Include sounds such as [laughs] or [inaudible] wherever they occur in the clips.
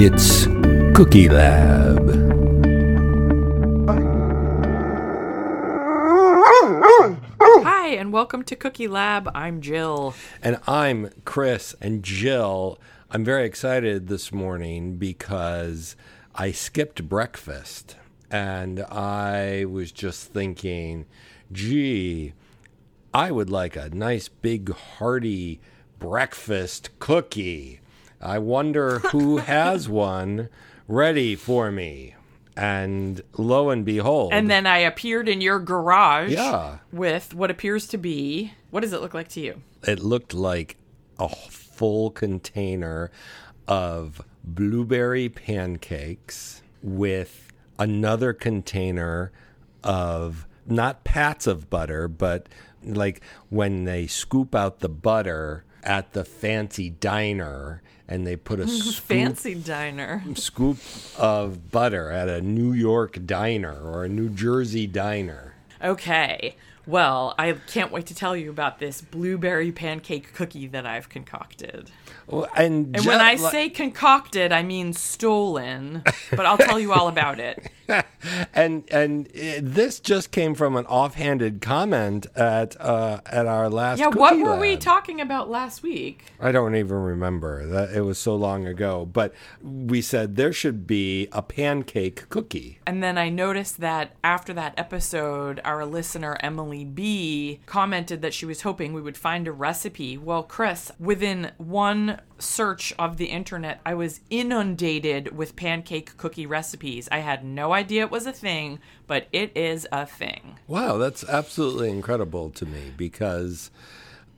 It's Cookie Lab. Hi, and welcome to Cookie Lab. I'm Jill. And I'm Chris and Jill. I'm very excited this morning because I skipped breakfast and I was just thinking, gee, I would like a nice big hearty breakfast cookie. I wonder who [laughs] has one ready for me. And lo and behold, And then I appeared in your garage Yeah. with what appears to be what does it look like to you? it looked like a full container of blueberry pancakes with another container of not pats of butter, but like when they scoop out the butter at the fancy diner and they put a [laughs] scoop, Fancy diner. scoop of butter at a New York diner or a New Jersey diner. Okay. Well, I can't wait to tell you about this blueberry pancake cookie that I've concocted. Well, And, And when I like- say concocted, I mean stolen, but I'll tell you all about it. [laughs] and and uh, this just came from an offhanded comment at uh, at our last. Yeah, what were we talking about last week? I don't even remember that it was so long ago. But we said there should be a pancake cookie. And then I noticed that after that episode, our listener Emily B commented that she was hoping we would find a recipe. Well, Chris, within one search of the internet, I was inundated with pancake cookie recipes. I had no idea it was a thing, but it is a thing. Wow, that's absolutely incredible to me because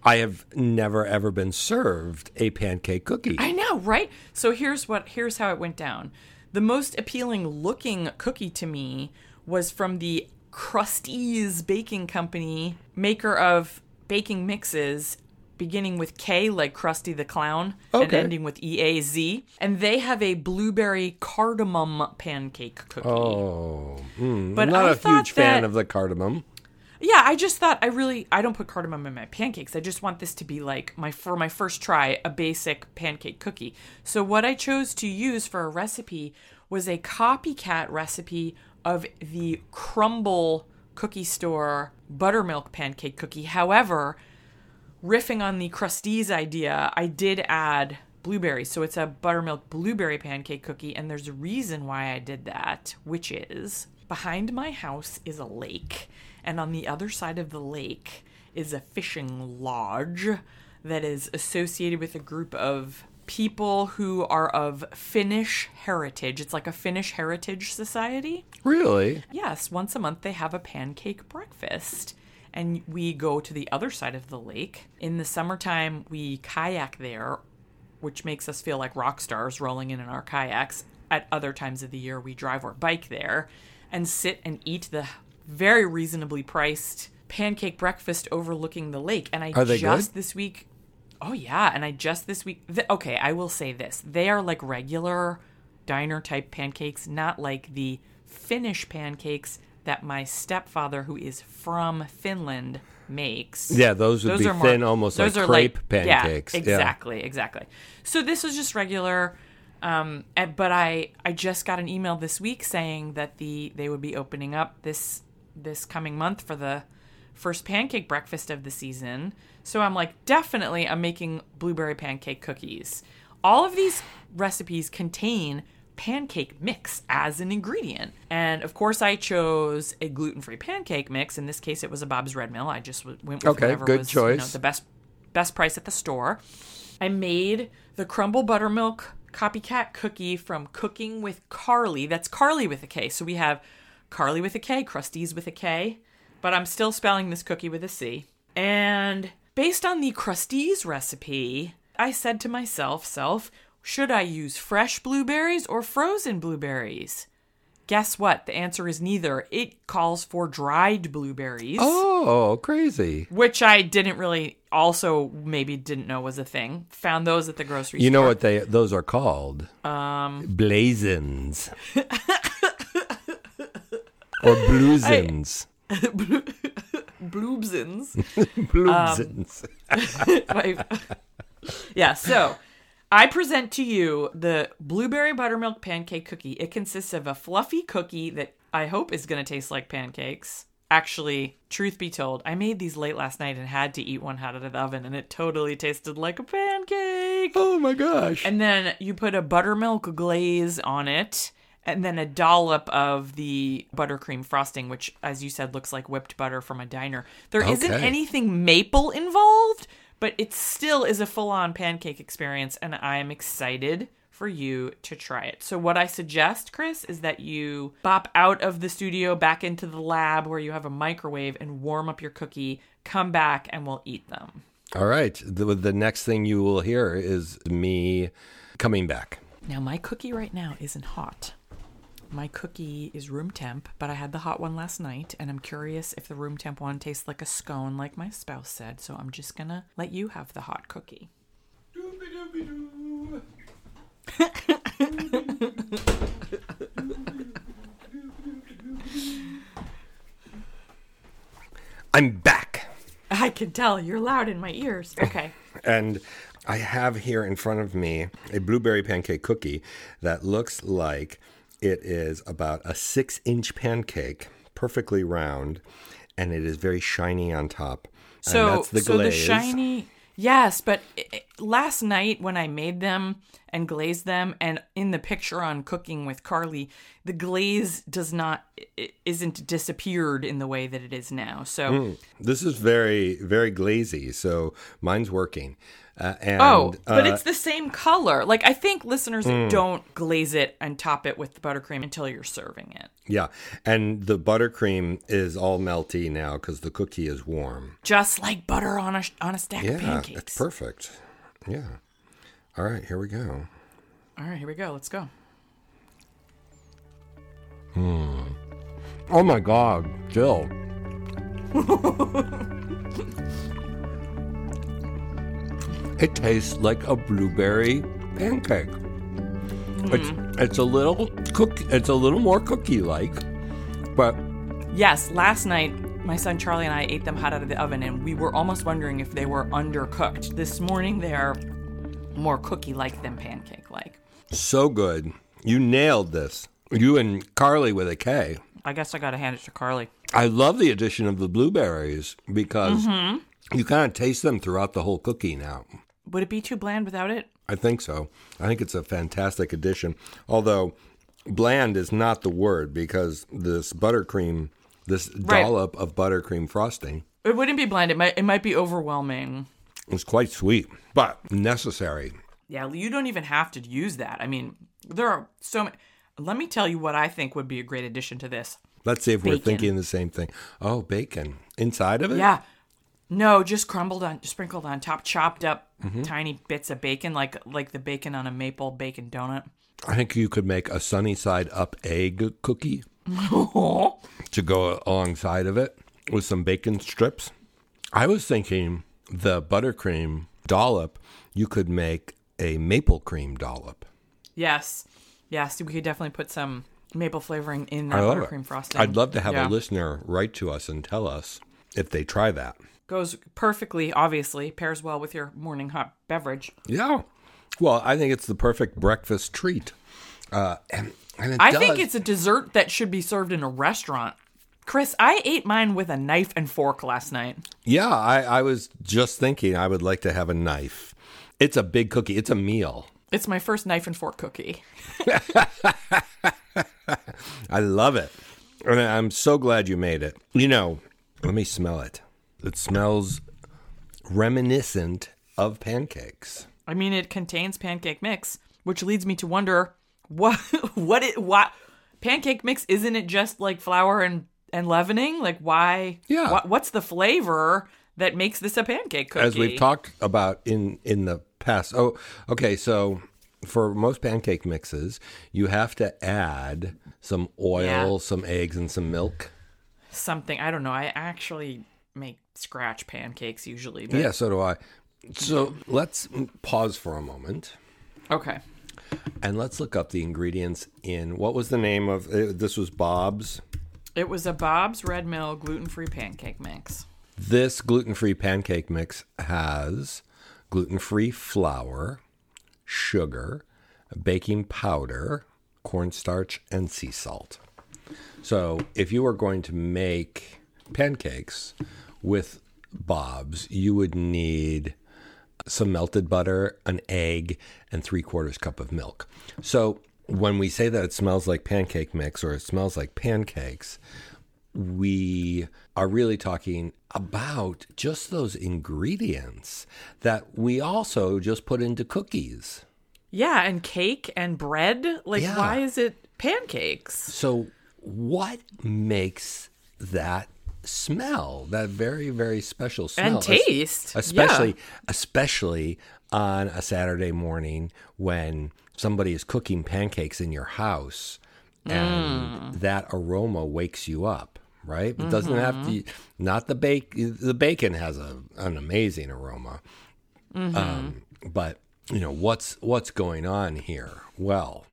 I have never ever been served a pancake cookie. I know, right? So here's what here's how it went down. The most appealing looking cookie to me was from the Krusteaz Baking Company, maker of baking mixes beginning with K like Krusty the Clown and ending with E A Z. And they have a blueberry cardamom pancake cookie. oh, mm, But I'm not I a huge fan of the cardamom. Yeah, I just thought I really I don't put cardamom in my pancakes. I just want this to be like my for my first try a basic pancake cookie. So what I chose to use for a recipe was a copycat recipe of the Crumbl cookie store buttermilk pancake cookie. However, riffing on the Krusteaz idea, I did add blueberries. So it's a buttermilk blueberry pancake cookie, and there's a reason why I did that, which is behind my house is a lake, and on the other side of the lake is a fishing lodge that is associated with a group of people who are of Finnish heritage. It's like a Finnish heritage society. Really? Yes, once a month they have a pancake breakfast. And we go to the other side of the lake. In the summertime, we kayak there, which makes us feel like rock stars rolling in in our kayaks. At other times of the year, we drive our bike there and sit and eat the very reasonably priced pancake breakfast overlooking the lake. And I just good? this week Oh yeah, and I just this week. Th- okay, I will say this: they are like regular diner type pancakes, not like the Finnish pancakes that my stepfather, who is from Finland, makes. Yeah, those would be are more- thin, almost like those are crepe yeah, pancakes. Yeah. exactly, exactly. So this was just regular. Um, and, but I I just got an email this week saying that the they would be opening up this this coming month for the first pancake breakfast of the season. So I'm like, definitely, I'm making blueberry pancake cookies. All of these recipes contain pancake mix as an ingredient. And of course, I chose a gluten free pancake mix. In this case, it was a Bob's Red Mill. I just went with Okay, whatever was you know, the best best price at the store. I made the Crumbl buttermilk copycat cookie from Cooking with Carly. That's Carly with a K. So we have Carly with a K, Krusteaz with a K, but I'm still spelling this cookie with a C. And based on the Krusteaz recipe, I said to myself, self, should I use fresh blueberries or frozen blueberries? Guess what? The answer is neither. It calls for dried blueberries Oh, crazy. which I didn't really also maybe didn't know was a thing. Found those at the grocery store. You store. know what they those are called? Um, blazons. [laughs] or bluesons. [laughs] Bloobsins. [laughs] Bloobsons. My- um, [laughs] yeah, so I present to you the blueberry buttermilk pancake cookie. It consists of a fluffy cookie that I hope is going to taste like pancakes. Actually, truth be told, I made these late last night and had to eat one out of the oven, and it totally tasted like a pancake. Oh my gosh. And then you put a buttermilk glaze on it, and then a dollop of the buttercream frosting, which, as you said, looks like whipped butter from a diner. There not anything maple involved, but it still is a full on pancake experience, and I am excited for you to try it. So, what I suggest, Chris, is that you bop out of the studio back into the lab where you have a microwave and warm up your cookie, come back, and we'll eat them. All right. The, the next thing you will hear is me coming back. Now, my cookie right now isn't hot. My cookie is room temp, but I had the hot one last night, and I'm curious if the room temp one tastes like a scone, like my spouse said. So I'm just gonna let you have the hot cookie. [laughs] I'm back. I can tell you're loud in my ears. Okay. [laughs] And I have here in front of me a blueberry pancake cookie that looks like it is about a six inch pancake, perfectly round, and it is very shiny on top. So, and that's the so the glaze. shiny, yes, but last night when I made them and glazed them, and in the picture on Cooking with Carly, the glaze does not isn't disappeared in the way that it is now. So, This is very, very glazy, so mine's working. Uh, and, oh, but uh, it's the same color. Like I think listeners Hmm. don't glaze it and top it with the buttercream until you're serving it. yeah, and the buttercream is all melty now because the cookie is warm. Just like butter on a on a stack of pancakes. Yeah, it's perfect. Yeah. All right, here we go. All right, here we go. Let's go. Hmm. Oh my God, Jill. [laughs] it tastes like a blueberry pancake. It's it's a little cook. It's a little more cookie like, but Yes, last night my son Charlie and I ate them hot out of the oven, and we were almost wondering if they were undercooked. This morning they're more cookie-like than pancake-like. so good. You nailed this. You and Carly with a K. I guess I got to hand it to Carly. I love the addition of the blueberries because Mm-hmm. you kind of taste them throughout the whole cookie now. Would it be too bland without it? I think so. I think it's a fantastic addition. Although bland is not the word because this buttercream, this Right. dollop of buttercream frosting It wouldn't be bland. It might. It might be overwhelming. It's quite sweet, but necessary. Yeah, you don't even have to use that. I mean, there are so many. Let me tell you what I think would be a great addition to this. Let's see if we're thinking the same thing. Oh, bacon inside of it. Yeah. No, just crumbled on, sprinkled on top, chopped up Mm-hmm. tiny bits of bacon, like like the bacon on a maple bacon donut. I think you could make a sunny side up egg cookie [laughs] to go alongside of it with some bacon strips. I was thinking the buttercream dollop, you could make a maple cream dollop. Yes, yes, we could definitely put some maple flavoring in that buttercream it. frosting. I'd love to have Yeah. a listener write to us and tell us if they try that. Goes perfectly, obviously, pairs well with your morning hot beverage. Yeah. Well, I think it's the perfect breakfast treat. Uh, and, I does. think it's a dessert that should be served in a restaurant. Chris, I ate mine with a knife and fork last night. Yeah, I, I was just thinking I would like to have a knife. It's a big cookie. It's a meal. It's my first knife and fork cookie. [laughs] [laughs] I love it. And I'm so glad you made it. You know, let me smell it. It smells reminiscent of pancakes. I mean, it contains pancake mix, which leads me to wonder what [laughs] what it what pancake mix isn't it just like flour and and leavening? Like why? Yeah. What, what's the flavor that makes this a pancake cookie? As we've talked about in in the past. Oh, okay, so for most pancake mixes, you have to add some oil, Yeah. some eggs and some milk. something I don't know. I actually make scratch pancakes usually. But, Yeah, so do I. So let's pause for a moment. Okay. And let's look up the ingredients in what was the name of uh, this was Bob's. It was a Bob's Red Mill gluten-free pancake mix. This gluten-free pancake mix has gluten-free flour, sugar, baking powder, cornstarch, and sea salt. So if you were going to make pancakes with Bob's, you would need some melted butter, an egg, and three quarters cup of milk. So when we say that it smells like pancake mix or it smells like pancakes, we are really talking about just those ingredients that we also just put into cookies. Yeah, and cake and bread. Like, Yeah. why is it pancakes? So, what makes that smell? That very, very special smell And taste. especially, especially on a Saturday morning when somebody is cooking pancakes in your house, and mm. that aroma wakes you up. Right? It doesn't have to. Mm-hmm. Not the bake. The bacon has a an amazing aroma. Mm-hmm. Um, but you know what's what's going on here? Well,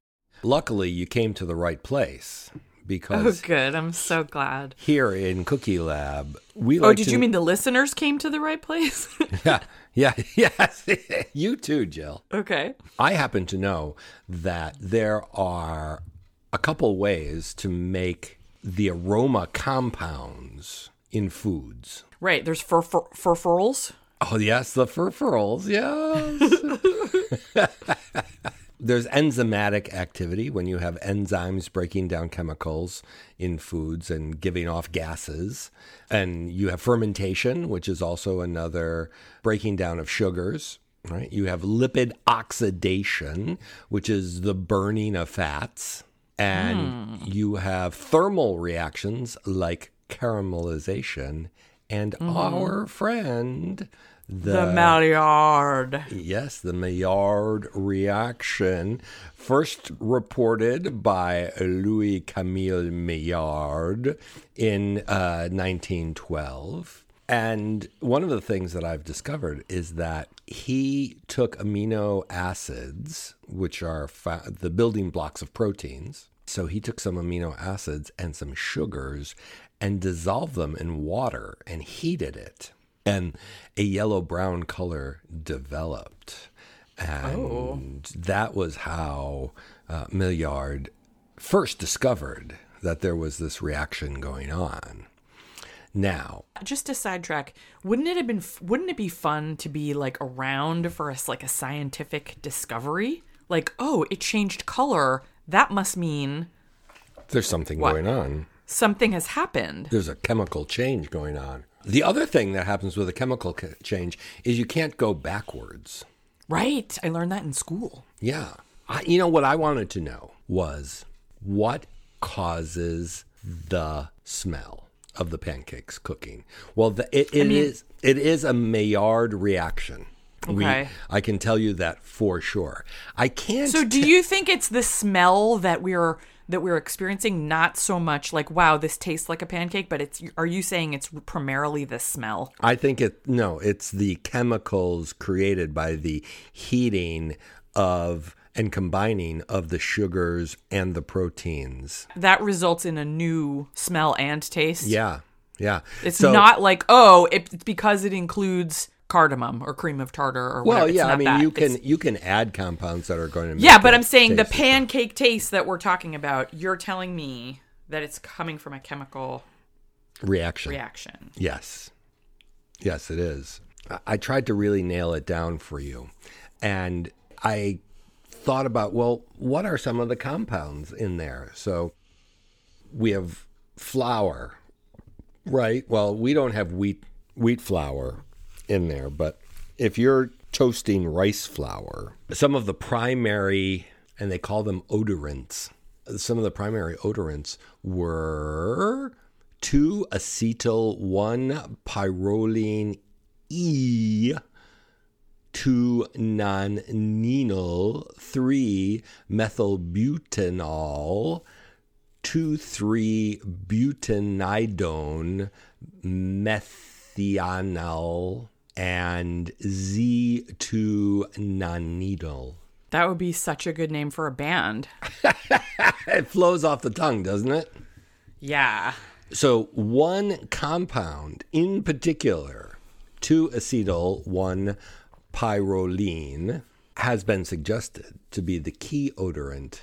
luckily you came to the right place Oh, because good. I'm so glad. here in Cookie Lab we Oh, like did to, you mean the listeners came to the right place? yeah yeah yes you too Jill. okay. I happen to know that there are a couple ways to make the aroma compounds in foods. Right. There's fur fur furfurals. Oh yes, the furfurals, yes. There's enzymatic activity when you have enzymes breaking down chemicals in foods and giving off gases. And you have fermentation, which is also another breaking down of sugars. Right? You have lipid oxidation, which is the burning of fats. And hmm. you have thermal reactions like caramelization and mm-hmm. our friend The, Maillard. Yes, the Maillard reaction, first reported by Louis Camille Maillard in uh, 1912. And one of the things that I've discovered is that he took amino acids, which are fa- the building blocks of proteins. So he took some amino acids and some sugars and dissolved them in water and heated it and a yellow brown color developed. And that was how uh, Maillard first discovered that there was this reaction going on. Now, Just to sidetrack, wouldn't it have been? Wouldn't it be fun to be like around for a like a scientific discovery? Like, oh, it changed color. That must mean there's something What? going on. something has happened. There's a chemical change going on. The other thing that happens with a chemical ca- change is you can't go backwards. Right. I learned that in school. Yeah. I, you know what I wanted to know was what causes the smell of the pancakes cooking. Well, the, it, it is it is a Maillard reaction. We- Okay. I can tell you that for sure. I can't. So do you think it's the smell that we're that we're experiencing not so much like wow this tastes like a pancake but it's are you saying it's primarily the smell? I think it no, it's the chemicals created by the heating of and combining of the sugars and the proteins. That results in a new smell and taste. Yeah. Yeah. It's So- not like oh it's because it includes cardamom or cream of tartar or Well, whatever. It's yeah, I mean that. you can It's- you can add compounds that are going to yeah, but I'm saying the pancake taste that we're talking about. You're telling me that it's coming from a chemical reaction. reaction. Yes. Yes, it is. I- I tried to really nail it down for you. And I thought about, well, what are some of the compounds in there? So we have flour, right? Well, we don't have wheat wheat flour in there, but if you're toasting rice flour, some of the primary and they call them odorants. Some of the primary odorants were 2 acetyl 1 pyrroline E 2 nonenal 3 methylbutanol 2 3 butanedione methional and Z2 nonenal. That would be such a good name for a band. [laughs] It flows off the tongue, doesn't it? Yeah. So, one compound in particular, 2 acetyl 1 pyrroline, has been suggested to be the key odorant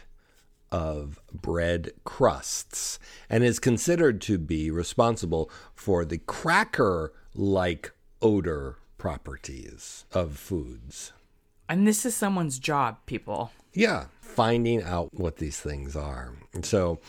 of bread crusts and is considered to be responsible for the cracker like odor properties of foods. And this is someone's job, people. Yeah, finding out what these things are. And so,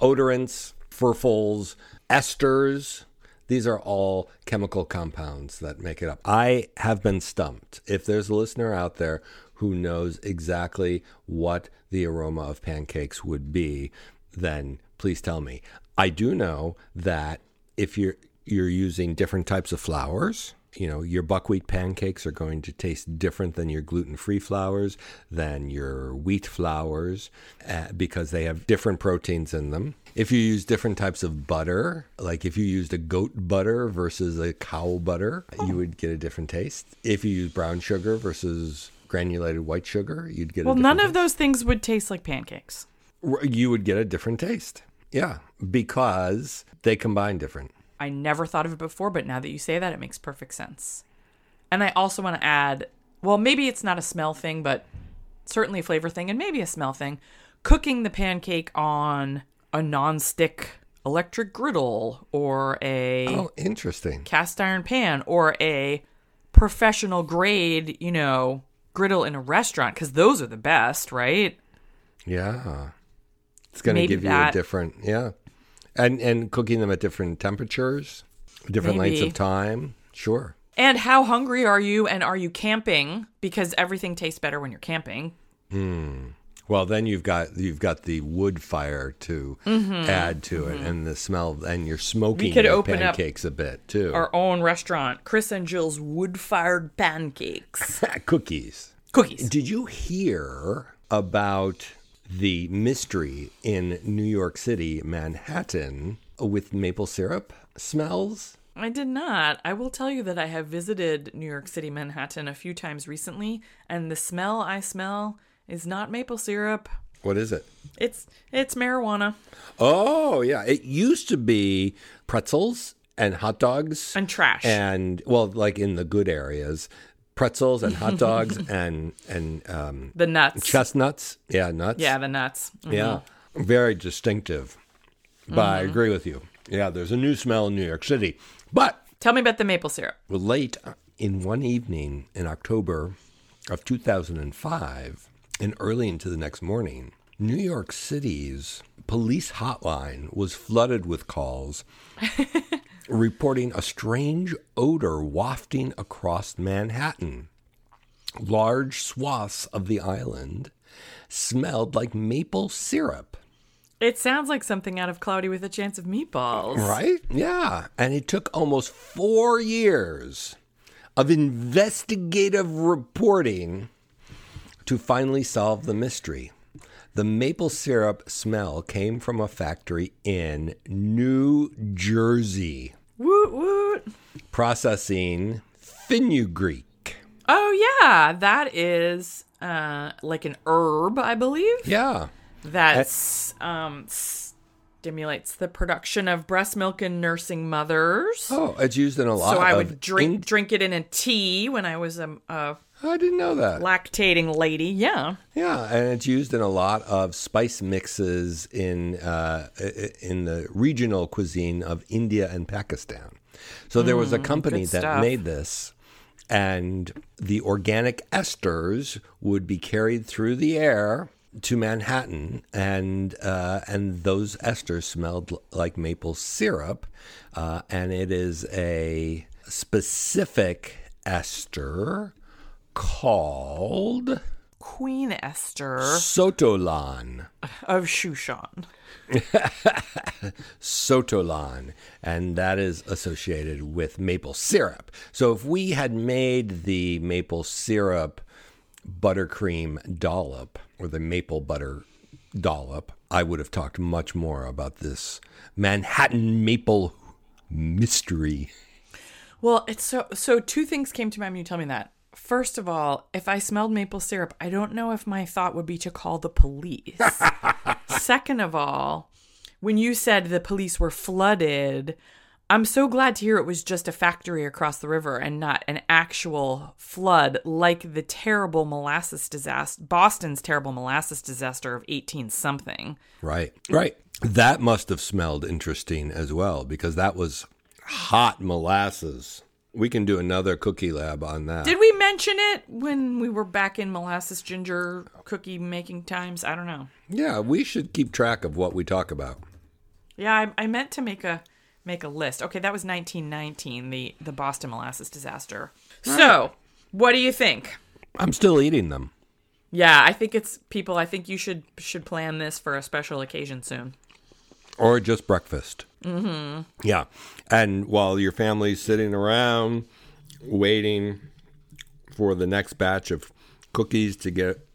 odorants, furfuls, esters, these are all chemical compounds that make it up. I have been stumped. If there's a listener out there who knows exactly what the aroma of pancakes would be, then please tell me. I do know that if you're you're using different types of flours, you know, your buckwheat pancakes are going to taste different than your gluten-free flours, than your wheat flours, uh, because they have different proteins in them. If you use different types of butter, like if you used a goat butter versus a cow butter, you would get a different taste. If you use brown sugar versus granulated white sugar, you'd get a different Well, none different of those things would taste like pancakes. You would get a different taste. Yeah, because they combine different. I never thought of it before, but now that you say that, it makes perfect sense. And I also want to add well, maybe it's not a smell thing, but certainly a flavor thing, and maybe a smell thing. Cooking the pancake on a non-stick electric griddle or a Oh, interesting. cast iron pan or a professional grade, you know, griddle in a restaurant, because those are the best, right? Yeah. It's going to Maybe give you that- a different, yeah. And and cooking them at different temperatures, different lengths of time. Sure. And how hungry are you and are you camping? Because everything tastes better when you're camping. Well, then you've got you've got the wood fire to add to it, and the smell, and you're smoking Mm-hmm. could the open up pancakes a bit too. Our own restaurant, Chris and Jill's wood fired pancakes. [laughs] Cookies. Cookies. Did you hear about the mystery in New York City, Manhattan, with maple syrup smells? I did not. I will tell you that I have visited New York City, Manhattan a few times recently, and the smell I smell is not maple syrup. What is it? It's it's marijuana Oh, yeah. It used to be pretzels and hot dogs and trash. and well, like in the good areas, pretzels and hot dogs [laughs] and and um, the nuts. chestnuts. Yeah, nuts. yeah, the nuts. Mm. yeah, very distinctive. But I Mm-hmm. agree with you. Yeah, there's a new smell in New York City. But Tell me about the maple syrup. late in one evening in October of 2005, and early into the next morning, New York City's police hotline was flooded with calls [laughs] reporting a strange odor wafting across Manhattan. Large swaths of the island smelled like maple syrup. It sounds like something out of Cloudy with a Chance of Meatballs. Right? Yeah. And it took almost four years of investigative reporting to finally solve the mystery. The maple syrup smell came from a factory in New Jersey Woot woot. processing fenugreek. Oh yeah, that is uh like an herb, I believe. Yeah. That um stimulates the production of breast milk in nursing mothers. Oh, it's used in a lot so I would drink in- drink it in a tea when I was a, a I didn't know that. lactating lady. Yeah. Yeah, and it's used in a lot of spice mixes in uh, in the regional cuisine of India and Pakistan. So there was a company good that made this, and the organic esters would be carried through the air to Manhattan, and uh, and those esters smelled l- like maple syrup, uh, and it is a specific ester called. Queen Esther Sotolon. of Shushan. [laughs] Sotolon. And that is associated with maple syrup. So if we had made the maple syrup buttercream dollop or the maple butter dollop, I would have talked much more about this Manhattan maple mystery. Well, it's so so two things came to mind when you tell me that. First of all, if I smelled maple syrup, I don't know if my thought would be to call the police. [laughs] Second of all, when you said the police were flooded, I'm so glad to hear it was just a factory across the river and not an actual flood like the terrible molasses disaster, Boston's terrible molasses disaster of 18 something. Right. Right. That must have smelled interesting as well because that was hot molasses. We can do another cookie lab on that. Did we mention it when we were back in molasses ginger cookie making times? I don't know. yeah, we should keep track of what we talk about. Yeah, I, I meant to make a make a list. Okay, that was 1919, the the Boston molasses disaster. So, what do you think? I'm still eating them. Yeah, I think it's people. I think you should should plan this for a special occasion soon. Or just breakfast. Mm-hmm. Yeah. And while your family's sitting around waiting for the next batch of cookies to get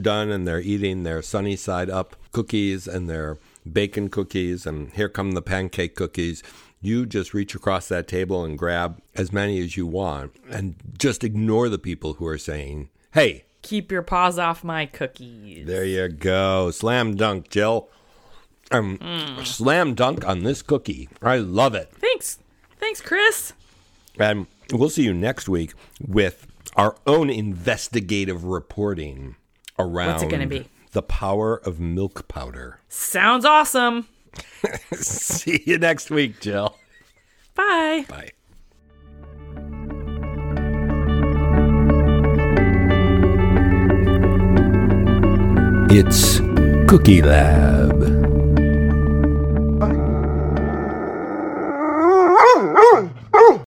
done, and they're eating their sunny side up cookies and their bacon cookies, and here come the pancake cookies. You just reach across that table and grab as many as you want, and just ignore the people who are saying, Hey, Keep your paws off my cookies. there you go. Slam dunk, Jill. Um, Slam dunk on this cookie. I love it. Thanks, thanks, Chris. And we'll see you next week with our own investigative reporting around What's it gonna be? the power of milk powder. Sounds awesome. [laughs] see you next week, Jill. Bye. Bye. It's Cookie Lab.